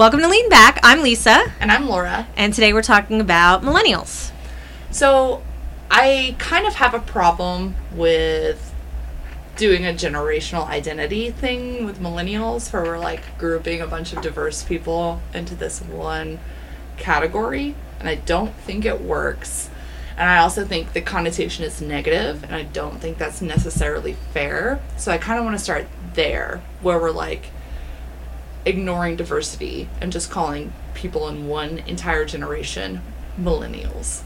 Welcome to Lean Back. I'm Lisa, And I'm Laura. and today we're talking about millennials. So I kind of have a problem with doing a generational identity thing with millennials where we're like grouping a bunch of diverse people into this one category. And I don't think it works. And I also think the connotation is negative, and I don't think that's necessarily fair. So I kind of want to start there, where we're like ignoring diversity and just calling people in one entire generation millennials.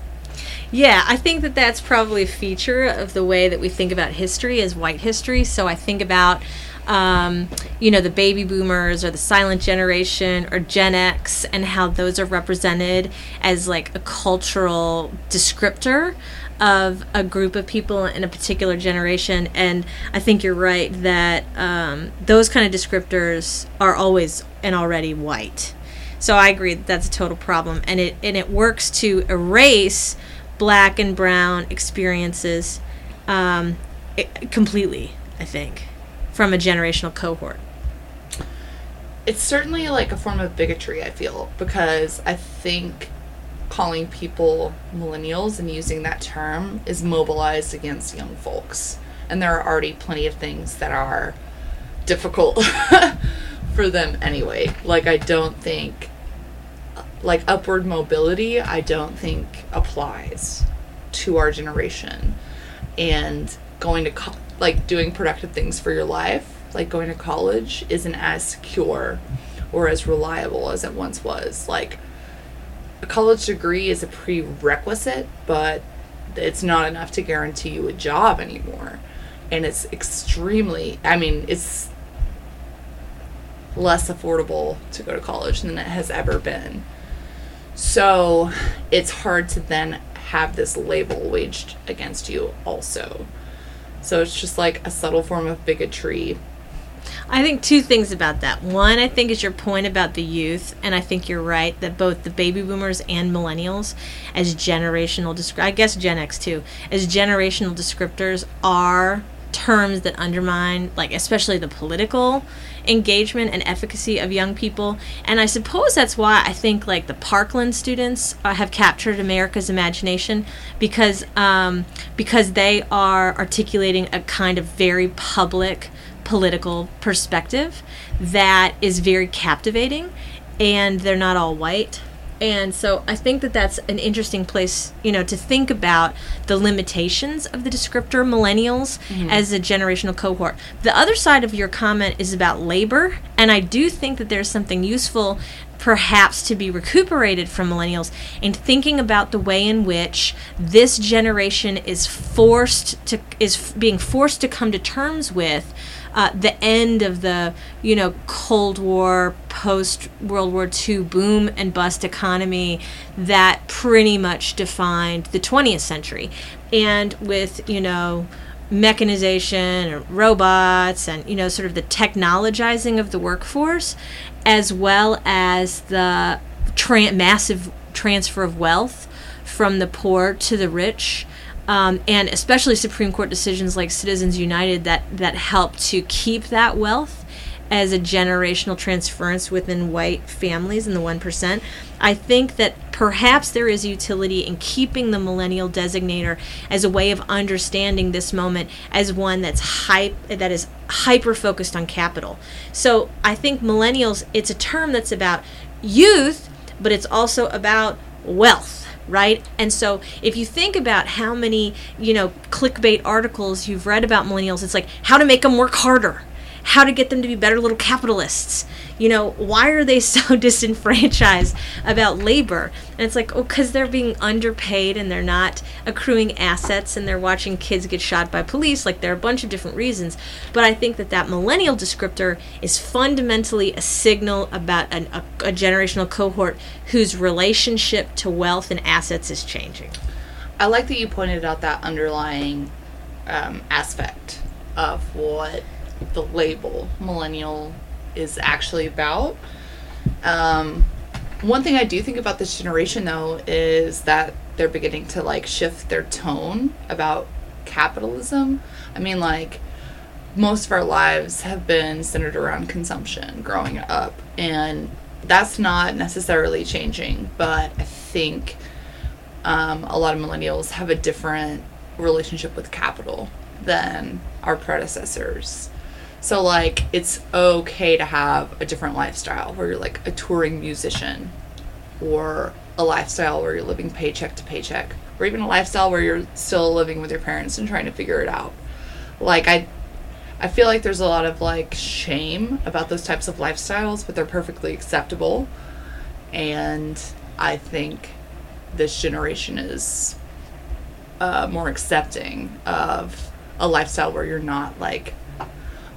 Yeah, I think that that's probably a feature of the way that we think about history as white history. So I think about, um, you know, the baby boomers or the silent generation or Gen X and how those are represented as like a cultural descriptor of a group of people in a particular generation. And I think you're right that um, those kind of descriptors are always and already white. So I agree that that's a total problem, and it and it works to erase black and brown experiences um, i completely. I think from a generational cohort. It's certainly like a form of bigotry, I feel, because I think calling people millennials and using that term is mobilized against young folks. And there are already plenty of things that are difficult for them anyway. Like, I don't think, like, upward mobility, I don't think applies to our generation. And going to, co- like, doing productive things for your life, like going to college, isn't as secure or as reliable as it once was. Like, a college degree is a prerequisite, but it's not enough to guarantee you a job anymore. And it's extremely, I mean, it's less affordable to go to college than it has ever been. So it's hard to then have this label waged against you, also. So it's just like a subtle form of bigotry. I think two things about that. One, I think is your point about the youth, and I think you're right that both the baby boomers and millennials, as generational, descri- I guess Gen X too, as generational descriptors, are terms that undermine, like especially the political engagement and efficacy of young people. And I suppose that's why I think like the Parkland students uh, have captured America's imagination because um, because they are articulating a kind of very public political perspective that is very captivating and they're not all white and so i think that that's an interesting place you know to think about the limitations of the descriptor millennials mm-hmm. as a generational cohort. The other side of your comment is about labor and i do think that there's something useful perhaps to be recuperated from millennials in thinking about the way in which this generation is forced to is f- being forced to come to terms with uh, the end of the you know Cold War post World War II boom and bust economy that pretty much defined the 20th century, and with you know mechanization and robots and you know sort of the technologizing of the workforce as well as the tra- massive transfer of wealth from the poor to the rich um, and especially Supreme Court decisions like Citizens United that that help to keep that wealth as a generational transference within white families in the 1%. I think that perhaps there is utility in keeping the millennial designator as a way of understanding this moment as one that's hype that is hyper focused on capital. So I think millennials it's a term that's about youth, but it's also about wealth right? And so if you think about how many, you know, clickbait articles you've read about millennials, it's like how to make them work harder, how to get them to be better little capitalists. You know, why are they so disenfranchised about labor? And it's like, oh, because they're being underpaid and they're not accruing assets and they're watching kids get shot by police. Like, there are a bunch of different reasons. But I think that that millennial descriptor is fundamentally a signal about an, a, a generational cohort whose relationship to wealth and assets is changing. I like that you pointed out that underlying um, aspect of what the label millennial is actually about. Um, one thing I do think about this generation, though, is that they're beginning to like shift their tone about capitalism. I mean, like most of our lives have been centered around consumption growing up, and that's not necessarily changing, but I think um, a lot of millennials have a different relationship with capital than our predecessors. So, like, it's okay to have a different lifestyle where you're like a touring musician, or a lifestyle where you're living paycheck to paycheck, or even a lifestyle where you're still living with your parents and trying to figure it out. Like, I I feel like there's a lot of like shame about those types of lifestyles, but they're perfectly acceptable. And I think this generation is uh, more accepting of a lifestyle where you're not like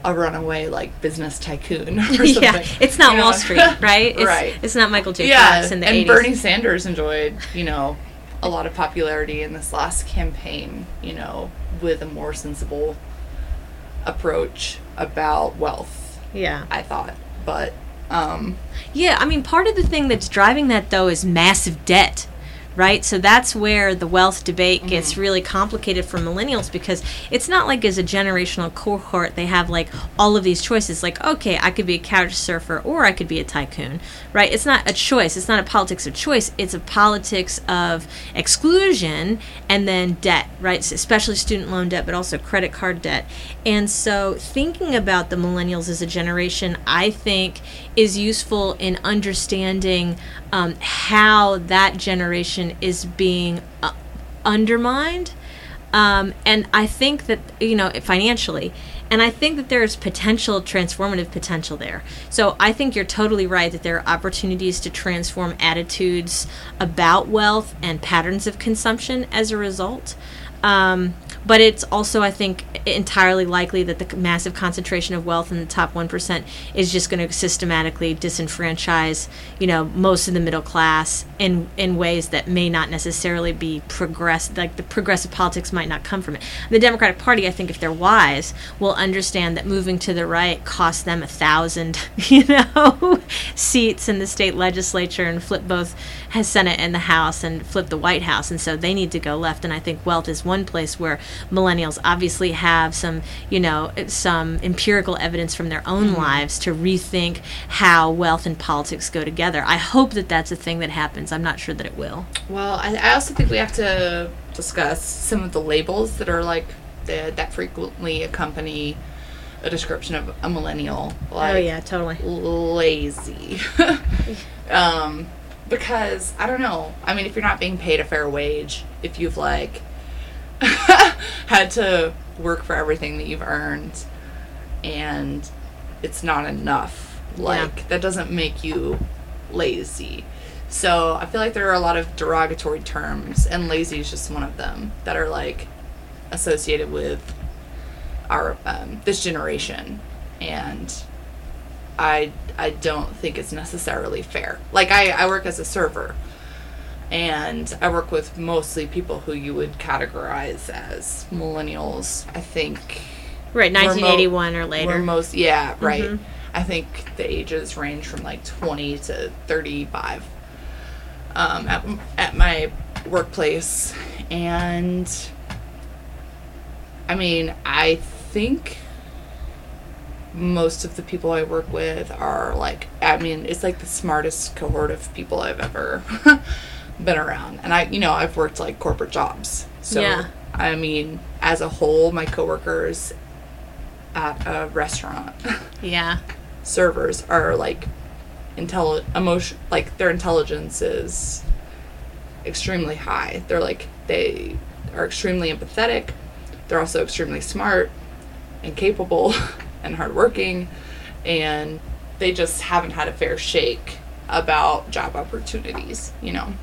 a runaway like business tycoon or something. yeah, it's not You know? Wall Street, right? It's, right. It's not Michael J. yeah, Fox in the and 80s. Bernie Sanders enjoyed, you know, a lot of popularity in this last campaign, you know, with a more sensible approach about wealth, yeah. I thought. But um Yeah, I mean, part of the thing that's driving that though is massive debt, right? So that's where the wealth debate gets really complicated for millennials because it's not like as a generational cohort they have like all of these choices. Like, okay, I could be a couch surfer or I could be a tycoon, right? It's not a choice. It's not a politics of choice. It's a politics of exclusion and then debt, right? So especially student loan debt, but also credit card debt. And so thinking about the millennials as a generation, I think is useful in understanding um, how that generation is being uh, undermined. Um, and I think that, you know, financially, and I think that there's potential, transformative potential there. So I think you're totally right that there are opportunities to transform attitudes about wealth and patterns of consumption as a result. Um, but it's also, I think, entirely likely that the massive concentration of wealth in the top 1% is just going to systematically disenfranchise, you know, most of the middle class in, in ways that may not necessarily be progress, like the progressive politics might not come from it. The Democratic Party, I think, if they're wise, will understand that moving to the right costs them a thousand, you know, seats in the state legislature and flip both Senate and the House and flip the White House. And so they need to go left. And I think wealth is one place where millennials obviously have some, you know, some empirical evidence from their own lives to rethink how wealth and politics go together. I hope that that's a thing that happens. I'm not sure that it will. well, I, I also think we have to discuss some of the labels that are like the, that frequently accompany a description of a millennial. Like, oh, yeah, totally. lazy. um, because I don't know. I mean, if you're not being paid a fair wage, if you've like had to work for everything that you've earned, and it's not enough, like that doesn't make you lazy. So I feel like there are a lot of derogatory terms, and lazy is just one of them that are like associated with our um, this generation, and I I don't think it's necessarily fair. Like I, I work as a server and I work with mostly people who you would categorize as millennials. I think Right, we're mo- 1981 or later. most yeah, right. Mhm. I think the ages range from like 20 to 35 um, at, at my workplace. And I mean, I think most of the people I work with are like, I mean, it's like the smartest cohort of people I've ever been around. And I, you know, I've worked like corporate jobs. So, Yeah. I mean, as a whole, my coworkers at a restaurant yeah. servers are like intelli- emotion like their intelligence is extremely high they're like they are extremely empathetic they're also extremely smart and capable and hardworking and they just haven't had a fair shake about job opportunities you know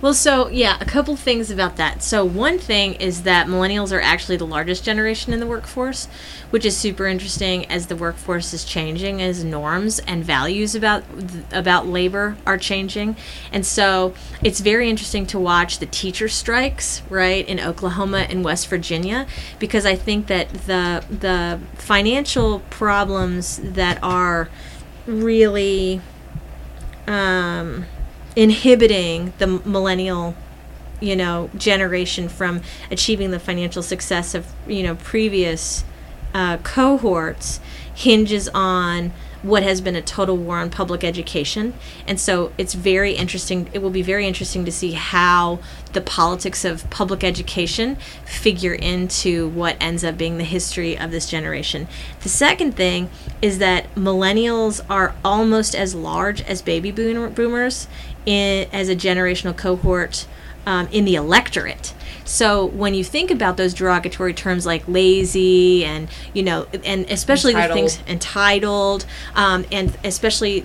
Well, so yeah, a couple things about that. So one thing is that millennials are actually the largest generation in the workforce, which is super interesting as the workforce is changing, as norms and values about about labor are changing, and so it's very interesting to watch the teacher strikes right in Oklahoma and West Virginia because I think that the the financial problems that are really um, inhibiting the millennial you know generation from achieving the financial success of you know previous uh, cohorts hinges on what has been a total war on public education. And so it's very interesting. It will be very interesting to see how the politics of public education figure into what ends up being the history of this generation. The second thing is that millennials are almost as large as baby boomers in, as a generational cohort um, in the electorate. So when you think about those derogatory terms like lazy and you know and especially entitled. the things entitled um, and especially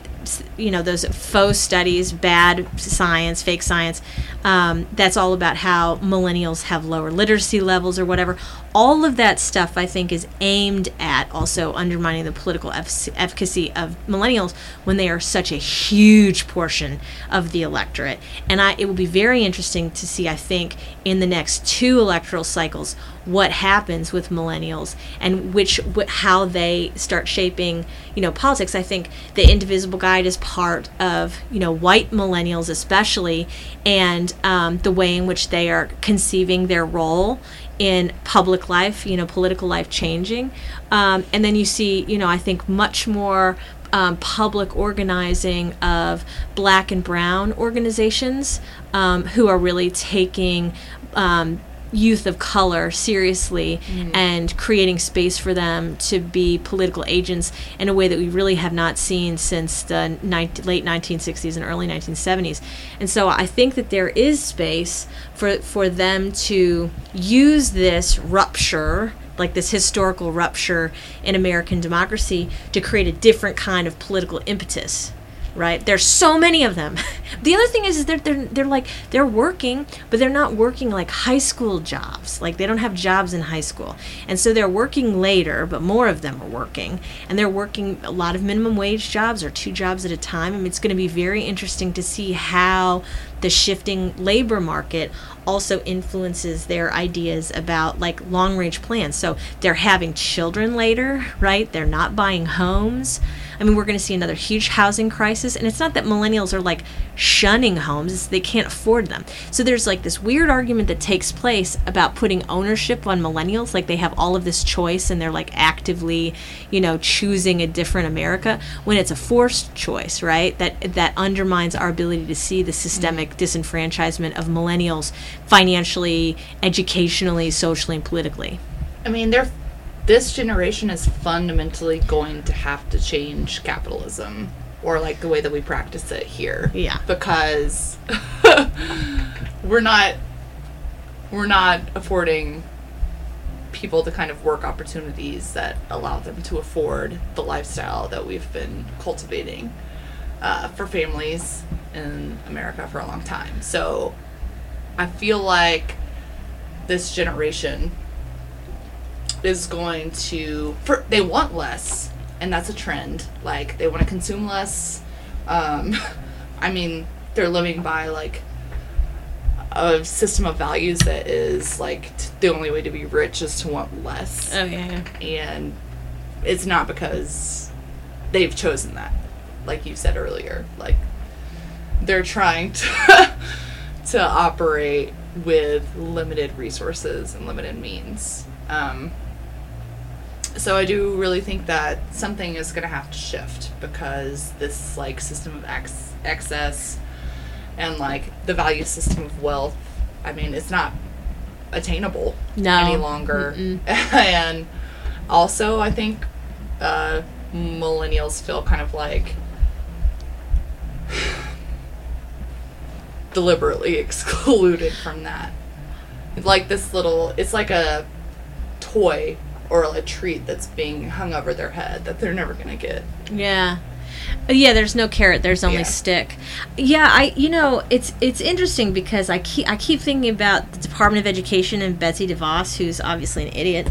you know those faux studies, bad science, fake science. Um, that's all about how millennials have lower literacy levels or whatever. All of that stuff, I think, is aimed at also undermining the political efficacy of millennials when they are such a huge portion of the electorate. And I, it will be very interesting to see, I think, in the next two electoral cycles, what happens with millennials and which wh- how they start shaping you know politics. I think the indivisible guide is part of you know white millennials especially and um, the way in which they are conceiving their role in public life you know political life changing. Um, and then you see you know i think much more um, public organizing of black and brown organizations um, who are really taking um, youth of color seriously mm. and creating space for them to be political agents in a way that we really have not seen since the late 1960s and early 1970s. And so I think that there is space for for them to use this rupture like this historical rupture in American democracy to create a different kind of political impetus right? There's so many of them. the other thing is, is they're, they're, they're like, they're working, but they're not working like high school jobs. Like they don't have jobs in high school. And so they're working later, but more of them are working. And they're working a lot of minimum wage jobs or two jobs at a time. I mean, it's going to be very interesting to see how the shifting labor market also influences their ideas about like long range plans. So they're having children later, right? They're not buying homes. I mean, we're going to see another huge housing crisis. And it's not that millennials are like shunning homes, they can't afford them. So there's like this weird argument that takes place about putting ownership on millennials. Like they have all of this choice and they're like actively, you know, choosing a different America when it's a forced choice, right? That, that undermines our ability to see the systemic disenfranchisement of millennials financially, educationally, socially, and politically. I mean, they're this generation is fundamentally going to have to change capitalism or like the way that we practice it here. Yeah. Because we're not we're not affording people the kind of work opportunities that allow them to afford the lifestyle that we've been cultivating uh, for families in America for a long time. So I feel like this generation is going to for, they want less and that's a trend. Like they want to consume less. Um, i mean they're living by like a system of values that is like t- the only way to be rich is to want less. Oh yeah, yeah. And it's not because they've chosen that like you said earlier. Like they're trying to to operate with limited resources and limited means. Um, so I do really think that something is going to have to shift because this like system of ex- excess and like the value system of wealth, I mean, it's not attainable no. any longer. and also, I think uh, millennials feel kind of like deliberately excluded from that. Like this little, it's like a toy or a treat that's being hung over their head that they're never going to get. Yeah. Uh, yeah, there's no carrot. There's only yeah. stick. Yeah, I you know it's it's interesting because I keep I keep thinking about the Department of Education and Betsy DeVos, who's obviously an idiot,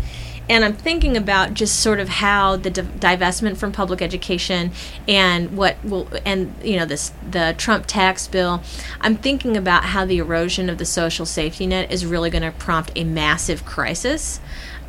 and I'm thinking about just sort of how the divestment from public education and what will and you know this the Trump tax bill. I'm thinking about how the erosion of the social safety net is really going to prompt a massive crisis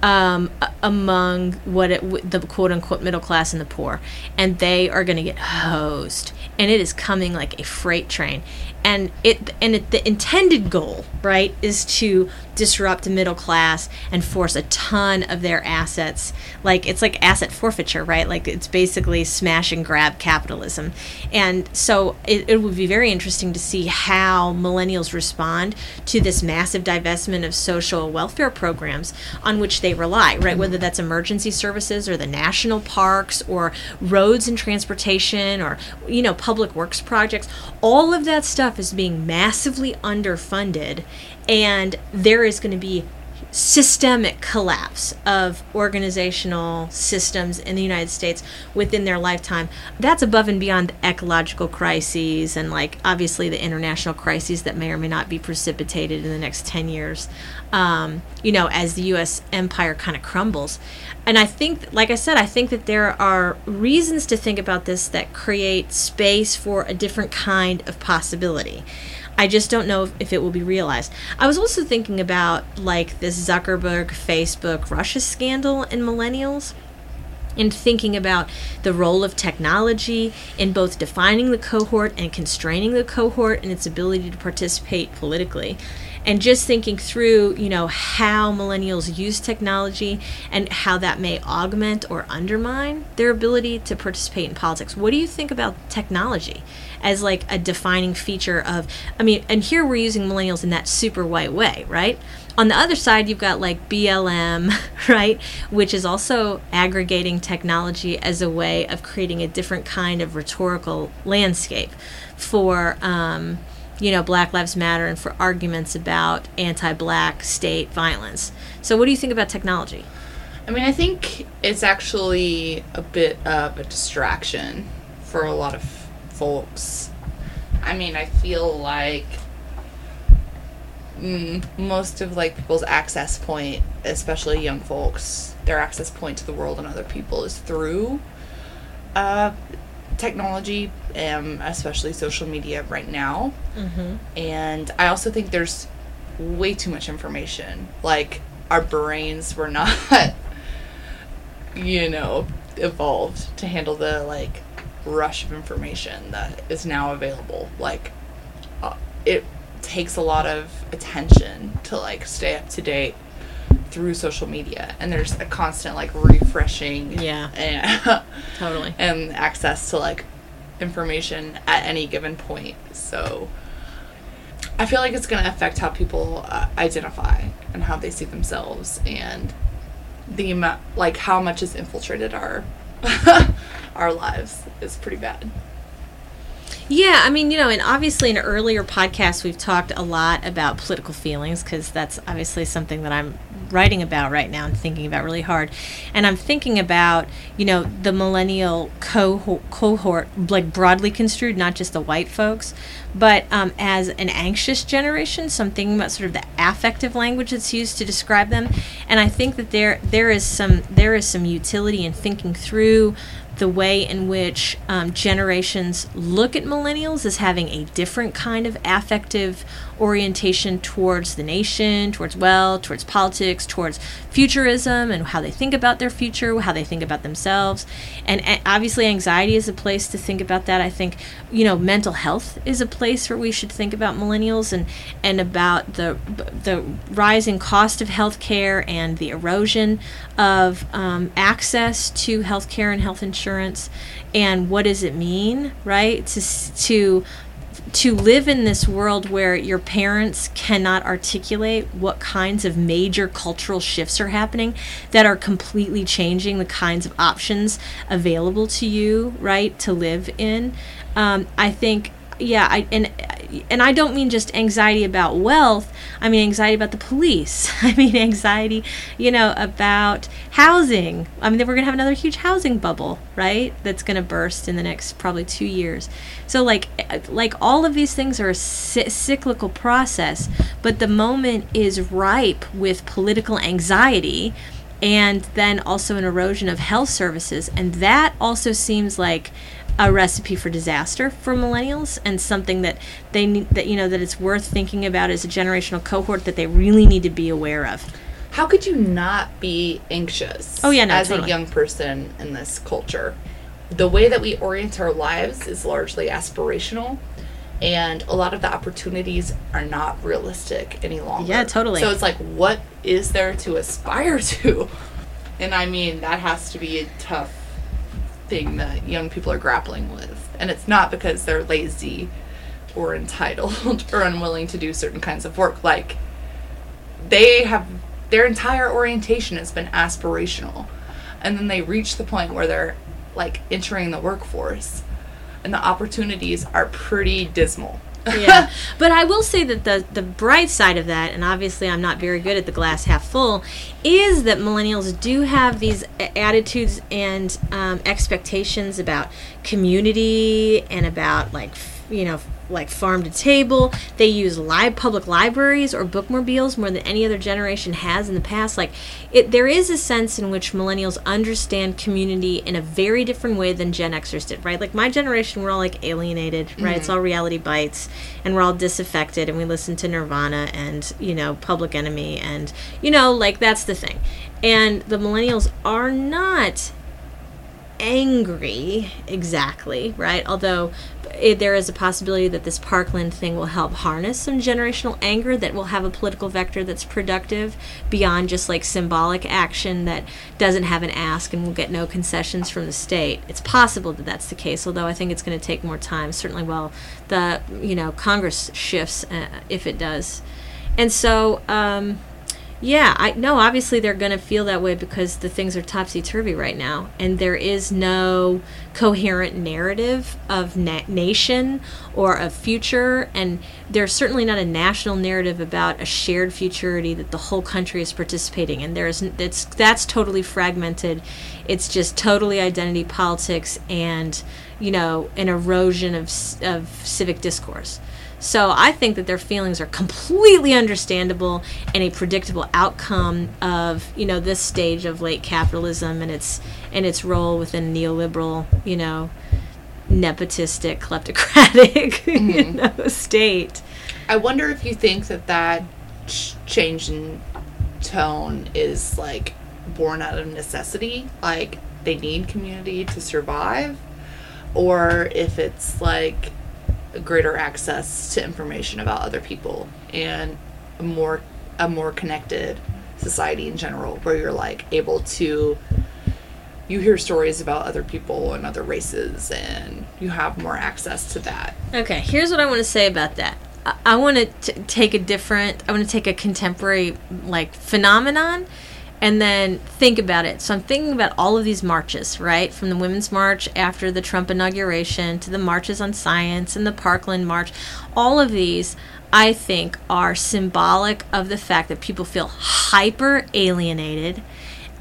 um, among what it, the quote unquote middle class and the poor, and they are going to get hosed, and it is coming like a freight train, and it and it, the intended goal, right, is to disrupt the middle class and force a ton of their assets. Like it's like asset forfeiture right? Like it's basically smash and grab capitalism. And so it, it would be very interesting to see how millennials respond to this massive divestment of social welfare programs on which they rely right? Whether that's emergency services or the national parks or roads and transportation or you know public works projects all of that stuff is being massively underfunded and there is going to be systemic collapse of organizational systems in the United States within their lifetime. That's above and beyond the ecological crises and, like, obviously the international crises that may or may not be precipitated in the next 10 years, um, you know, as the U.S. empire kind of crumbles. And I think, like I said, I think that there are reasons to think about this that create space for a different kind of possibility. I just don't know if, it will be realized. I was also thinking about like this Zuckerberg, Facebook, Russia scandal and millennials. And thinking about the role of technology in both defining the cohort and constraining the cohort and its ability to participate politically and just thinking through, you know, how millennials use technology and how that may augment or undermine their ability to participate in politics. What do you think about technology as like a defining feature of I mean, and here we're using millennials in that super white way, right? On the other side, you've got like BLM, right, which is also aggregating technology as a way of creating a different kind of rhetorical landscape for um, you know, Black Lives Matter and for arguments about anti black state violence. So, what do you think about technology? I mean, I think it's actually a bit of a distraction for a lot of folks. I mean, I feel like mm, most of like people's access point, especially young folks, their access point to the world and other people is through uh, technology, um, especially social media right now. Mm-hmm. And I also think there's way too much information. Like, our brains were not, you know, evolved to handle the, like, rush of information that is now available. Like, uh, it takes a lot of attention to, like, stay up to date through social media and there's a constant like refreshing yeah. And totally. and access to like information at any given point. So i feel like it's going to affect how people uh, identify and how they see themselves and the amount like how much is infiltrated our our lives is pretty bad yeah, I mean, you know, and obviously in earlier podcasts we've talked a lot about political feelings because that's obviously something that I'm writing about right now and thinking about really hard. And I'm thinking about, you know, the millennial cohort, cohort like broadly construed, not just the white folks, but um, as an anxious generation. So I'm thinking about sort of the affective language that's used to describe them. And I think that there there is some there is some utility in thinking through the way in which um, generations look at millennials as having a different kind of affective orientation towards the nation, towards wealth, towards politics, towards futurism, and how they think about their future, how they think about themselves. And, and obviously, anxiety is a place to think about that. I think, you know, mental health is a place where we should think about millennials and, and about the, the rising cost of healthcare and the erosion of um, access to healthcare and health insurance. And what does it mean, right? To, to to live in this world where your parents cannot articulate what kinds of major cultural shifts are happening that are completely changing the kinds of options available to you, right, to live in. Um, I think, yeah, I and and I don't mean just anxiety about wealth. I mean anxiety about the police. I mean anxiety, you know, about housing. I mean, we're going to have another huge housing bubble, right? That's going to burst in the next probably two years. So, like, like all of these things are a cyclical process, but the moment is ripe with political anxiety and then also an erosion of health services. And that also seems like a recipe for disaster for millennials and something that they need that you know that it's worth thinking about as a generational cohort that they really need to be aware of how could you not be anxious oh yeah no, as totally. a young person in this culture the way that we orient our lives is largely aspirational and a lot of the opportunities are not realistic any longer. Yeah, totally. So it's like, what is there to aspire to? And I mean, that has to be a tough thing that young people are grappling with. And it's not because they're lazy or entitled or unwilling to do certain kinds of work. Like, they have their entire orientation has been aspirational. And then they reach the point where they're like entering the workforce and the opportunities are pretty dismal. Yeah, but I will say that the the bright side of that, and obviously I'm not very good at the glass half full, is that millennials do have these attitudes and um, expectations about community and about like you know like farm to table. They use live public libraries or bookmobiles more than any other generation has in the past. Like it, there is a sense in which millennials understand community in a very different way than Gen Xers did, right? Like my generation, we're all like alienated, right? Mm-hmm. It's all reality bites, and we're all disaffected, and we listen to Nirvana and you know Public Enemy, and you know like that's the thing. And the millennials are not angry exactly, right? Although it, there is a possibility that this Parkland thing will help harness some generational anger that will have a political vector that's productive beyond just like symbolic action that doesn't have an ask and will get no concessions from the state. It's possible that that's the case, although I think it's going to take more time. Certainly, while the you know Congress shifts, uh, if it does, and so. Um, yeah, I no. Obviously, they're going to feel that way because the things are topsy turvy right now, and there is no coherent narrative of na- nation or of future, and there's certainly not a national narrative about a shared futurity that the whole country is participating in. There is it's that's totally fragmented. It's just totally identity politics and you know an erosion of of civic discourse. So I think that their feelings are completely understandable and a predictable outcome of you know this stage of late capitalism and its and its role within neoliberal you know nepotistic kleptocratic mm-hmm. you know, state. I wonder if you think that that ch- change in tone is like born out of necessity, like they need community to survive, or if it's like greater access to information about other people and a more a more connected society in general where you're like able to you hear stories about other people and other races and you have more access to that. Okay here's what i want to say about that. I, I want to take a different i want to take a contemporary like phenomenon and then think about it. So I'm thinking about all of these marches, right? From the Women's March after the Trump inauguration to the marches on science and the Parkland March. All of these, I think, are symbolic of the fact that people feel hyper alienated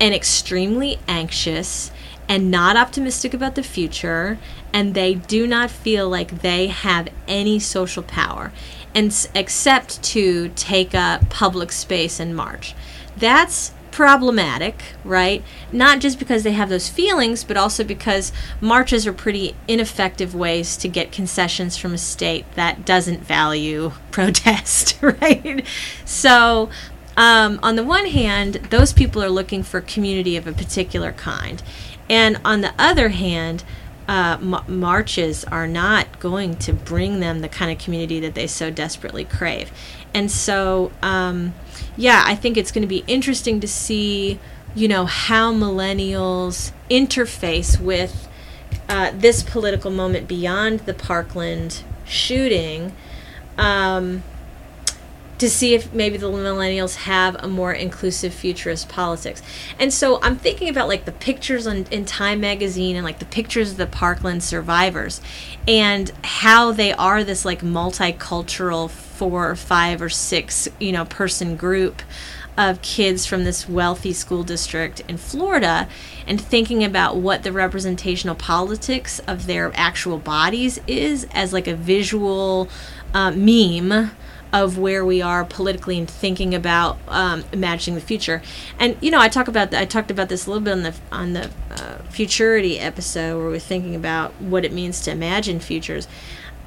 and extremely anxious and not optimistic about the future and they do not feel like they have any social power and except to take up public space and march that's problematic, right? Not just because they have those feelings, but also because marches are pretty ineffective ways to get concessions from a state that doesn't value protest, right? So, um, on the one hand, those people are looking for community of a particular kind. And on the other hand, uh, m- marches are not going to bring them the kind of community that they so desperately crave. And so, um, yeah, I think it's going to be interesting to see, you know, how millennials interface with uh, this political moment beyond the Parkland shooting. Um, to see if maybe the millennials have a more inclusive futurist politics. And so I'm thinking about like the pictures on, in Time magazine and like the pictures of the Parkland survivors and how they are this like multicultural four or five or six, you know, person group of kids from this wealthy school district in Florida and thinking about what the representational politics of their actual bodies is as like a visual uh, meme of where we are politically and thinking about um, imagining the future. And you know, I talk about I talked about this a little bit on the on the uh, futurity episode where we're thinking about what it means to imagine futures.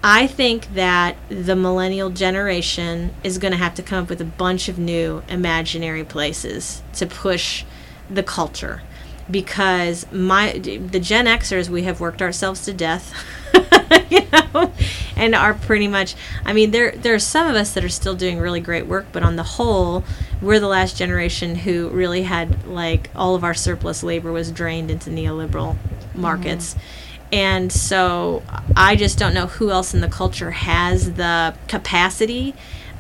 I think that the millennial generation is going to have to come up with a bunch of new imaginary places to push the culture because my the Gen Xers we have worked ourselves to death you know, and are pretty much. I mean, there there are some of us that are still doing really great work, but on the whole, we're the last generation who really had like all of our surplus labor was drained into neoliberal markets. And so I just don't know who else in the culture has the capacity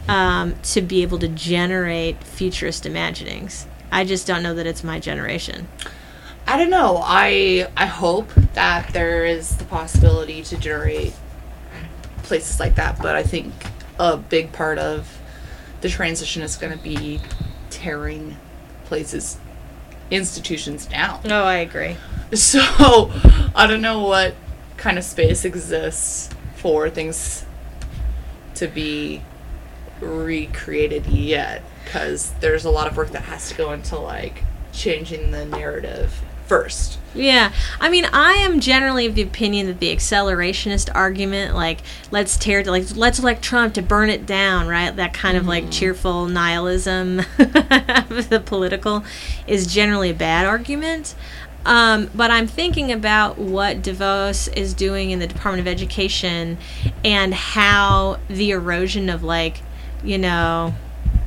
um, to be able to generate futurist imaginings. I just don't know that it's my generation. I don't know. I I hope that there is the possibility to generate places like that, but I think a big part of the transition is going to be tearing places institutions down. Oh, I agree. So, I don't know what kind of space exists for things to be recreated yet because there's a lot of work that has to go into like changing the narrative first. Yeah, I mean, I am generally of the opinion that the accelerationist argument, like let's tear, like let's elect Trump to burn it down, right? That kind of like cheerful nihilism of the political, is generally a bad argument. Um, but I'm thinking about what DeVos is doing in the Department of Education and how the erosion of like, you know,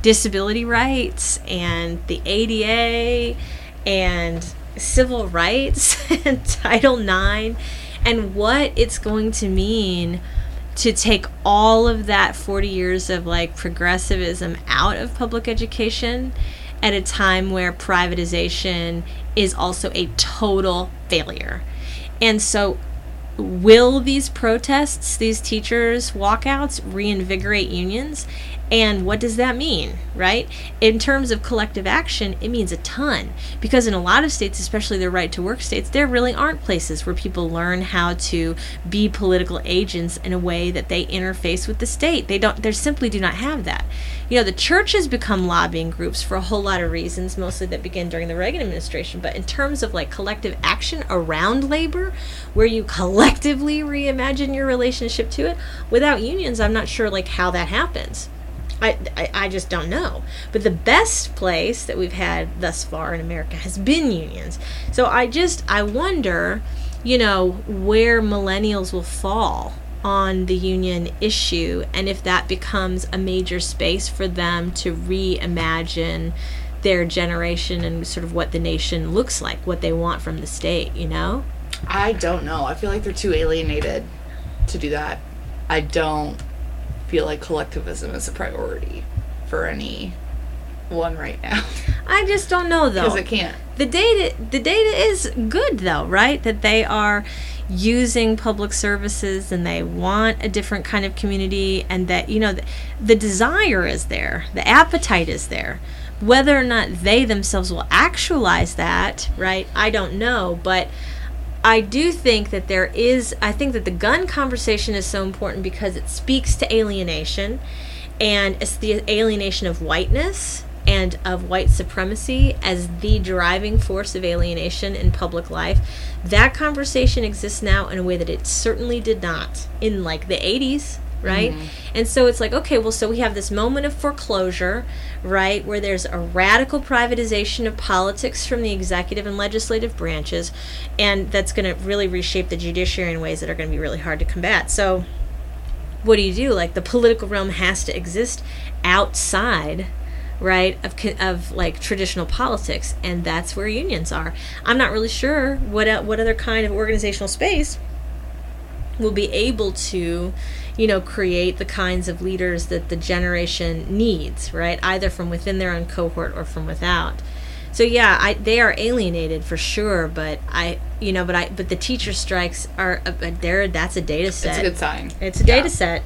disability rights and the ADA and civil rights and Title IX and what it's going to mean to take all of that 40 years of like progressivism out of public education at a time where privatization is also a total failure. And so will these protests, these teachers' walkouts reinvigorate unions? And what does that mean, right? In terms of collective action, it means a ton. Because in a lot of states, especially the right to work states, there really aren't places where people learn how to be political agents in a way that they interface with the state. They don't, they simply do not have that. You know, the church has become lobbying groups for a whole lot of reasons, mostly that began during the Reagan administration. But in terms of like collective action around labor, where you collectively reimagine your relationship to it, without unions, I'm not sure like how that happens. I, I, I just don't know. But the best place that we've had thus far in America has been unions. So I just, I wonder, you know, where millennials will fall on the union issue and if that becomes a major space for them to reimagine their generation and sort of what the nation looks like, what they want from the state, you know? I don't know. I feel like they're too alienated to do that. I don't feel like collectivism is a priority for any one right now. I just don't know though. because it can't. the data the data is good though right? That they are using public services and they want a different kind of community and that you know the, the desire is there. The appetite is there. Whether or not they themselves will actualize that right? I don't know but I do think that there is, I think that the gun conversation is so important because it speaks to alienation and it's the alienation of whiteness and of white supremacy as the driving force of alienation in public life. That conversation exists now in a way that it certainly did not in like the 80s, right? Mm-hmm. And so it's like, okay, well, so we have this moment of foreclosure, right, where there's a radical privatization of politics from the executive and legislative branches, and that's going to really reshape the judiciary in ways that are going to be really hard to combat. So, what do you do? Like, the political realm has to exist outside right of of like traditional politics and that's where unions are i'm not really sure what what other kind of organizational space will be able to you know create the kinds of leaders that the generation needs right either from within their own cohort or from without so yeah I, they are alienated for sure but i you know but i but the teacher strikes are uh, there that's a data set It's a good sign. it's a data set.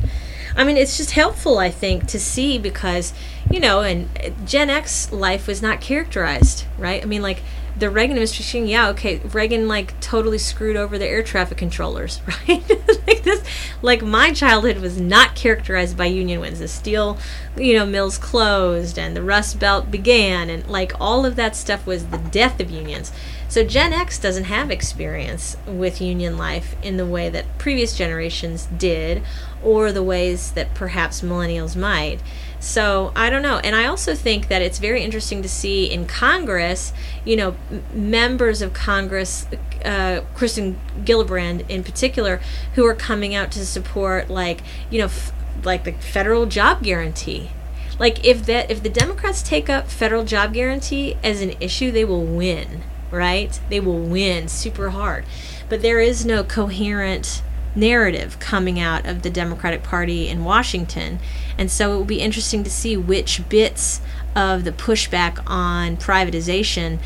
I mean, it's just helpful, I think, to see because, you know, and Gen X life was not characterized, right? I mean, like the Reagan administration, yeah, okay, Reagan like totally screwed over the air traffic controllers, right? like this, like my childhood was not characterized by union wins. The steel, you know, mills closed and the Rust Belt began, and like all of that stuff was the death of unions. So Gen X doesn't have experience with union life in the way that previous generations did, or the ways that perhaps millennials might. So I don't know. And I also think that it's very interesting to see in Congress, you know, members of Congress, uh, Kirsten Gillibrand in particular, who are coming out to support, like, you know, f- like the federal job guarantee. Like if that if the Democrats take up federal job guarantee as an issue, they will win, right? They will win super hard. But there is no coherent narrative coming out of the Democratic Party in Washington. And so it will be interesting to see which bits of the pushback on privatization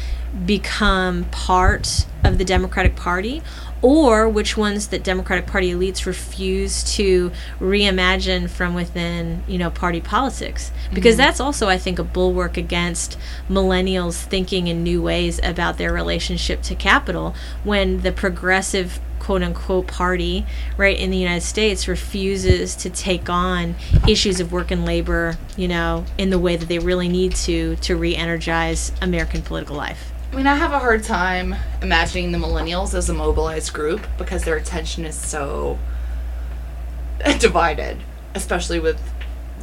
become part of the Democratic Party or which ones that Democratic Party elites refuse to reimagine from within, you know, party politics. Because mm-hmm. that's also, I think, a bulwark against millennials thinking in new ways about their relationship to capital when the progressive quote unquote party right in the United States refuses to take on issues of work and labor, you know, in the way that they really need to to re-energize American political life. I mean, I have a hard time imagining the millennials as a mobilized group because their attention is so divided, especially with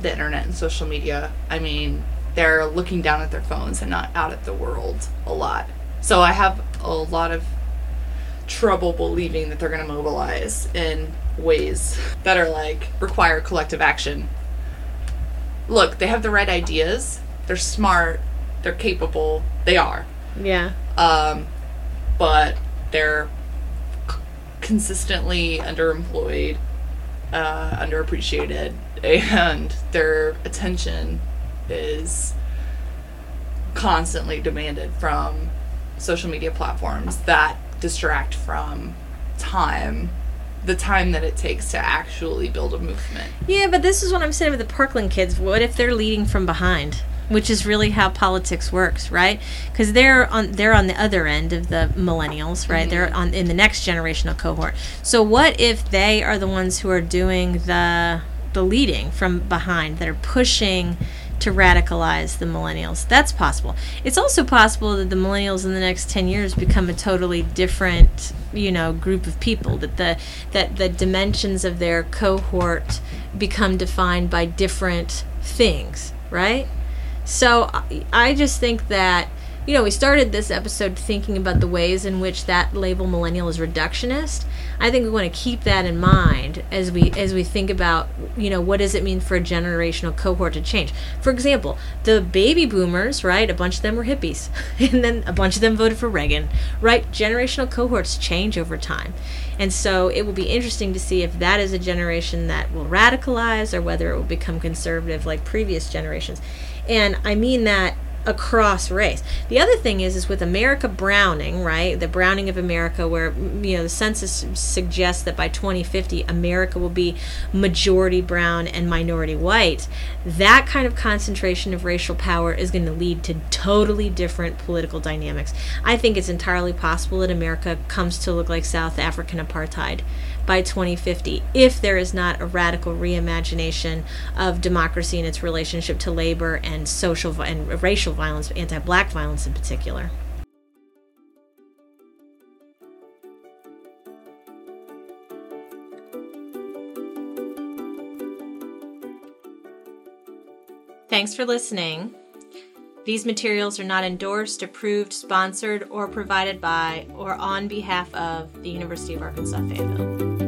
the internet and social media. I mean, they're looking down at their phones and not out at the world a lot. So I have a lot of trouble believing that they're going to mobilize in ways that are like require collective action. Look, they have the right ideas. They're smart. They're capable. They are. Yeah. Um, but they're c- consistently underemployed, uh, underappreciated, and their attention is constantly demanded from social media platforms that distract from time the time that it takes to actually build a movement. Yeah, but this is what I'm saying with the Parkland kids. What if they're leading from behind? Which is really how politics works, right? Because they're on they're on the other end of the millennials, right? Mm-hmm. They're on in the next generational cohort. So what if they are the ones who are doing the the leading from behind that are pushing to radicalize the millennials. That's possible. It's also possible that the millennials in the next 10 years become a totally different, you know, group of people that the that the dimensions of their cohort become defined by different things, right? So I just think that you know, we started this episode thinking about the ways in which that label millennial is reductionist. I think we want to keep that in mind as we as we think about, you know, what does it mean for a generational cohort to change? For example, the baby boomers, right? A bunch of them were hippies, and then a bunch of them voted for Reagan, right? Generational cohorts change over time. And so it will be interesting to see if that is a generation that will radicalize or whether it will become conservative like previous generations. And I mean that across race. The other thing is, is with America browning, right? The browning of America, where mm, you know the census suggests that by 2050 America will be majority brown and minority white. That kind of concentration of racial power is going to lead to totally different political dynamics. I think it's entirely possible that America comes to look like South African apartheid by 2050 if there is not a radical reimagination of democracy and its relationship to labor and social and racial violence, anti black violence in particular. Thanks for listening. These materials are not endorsed, approved, sponsored, or provided by or on behalf of the University of Arkansas Fayetteville.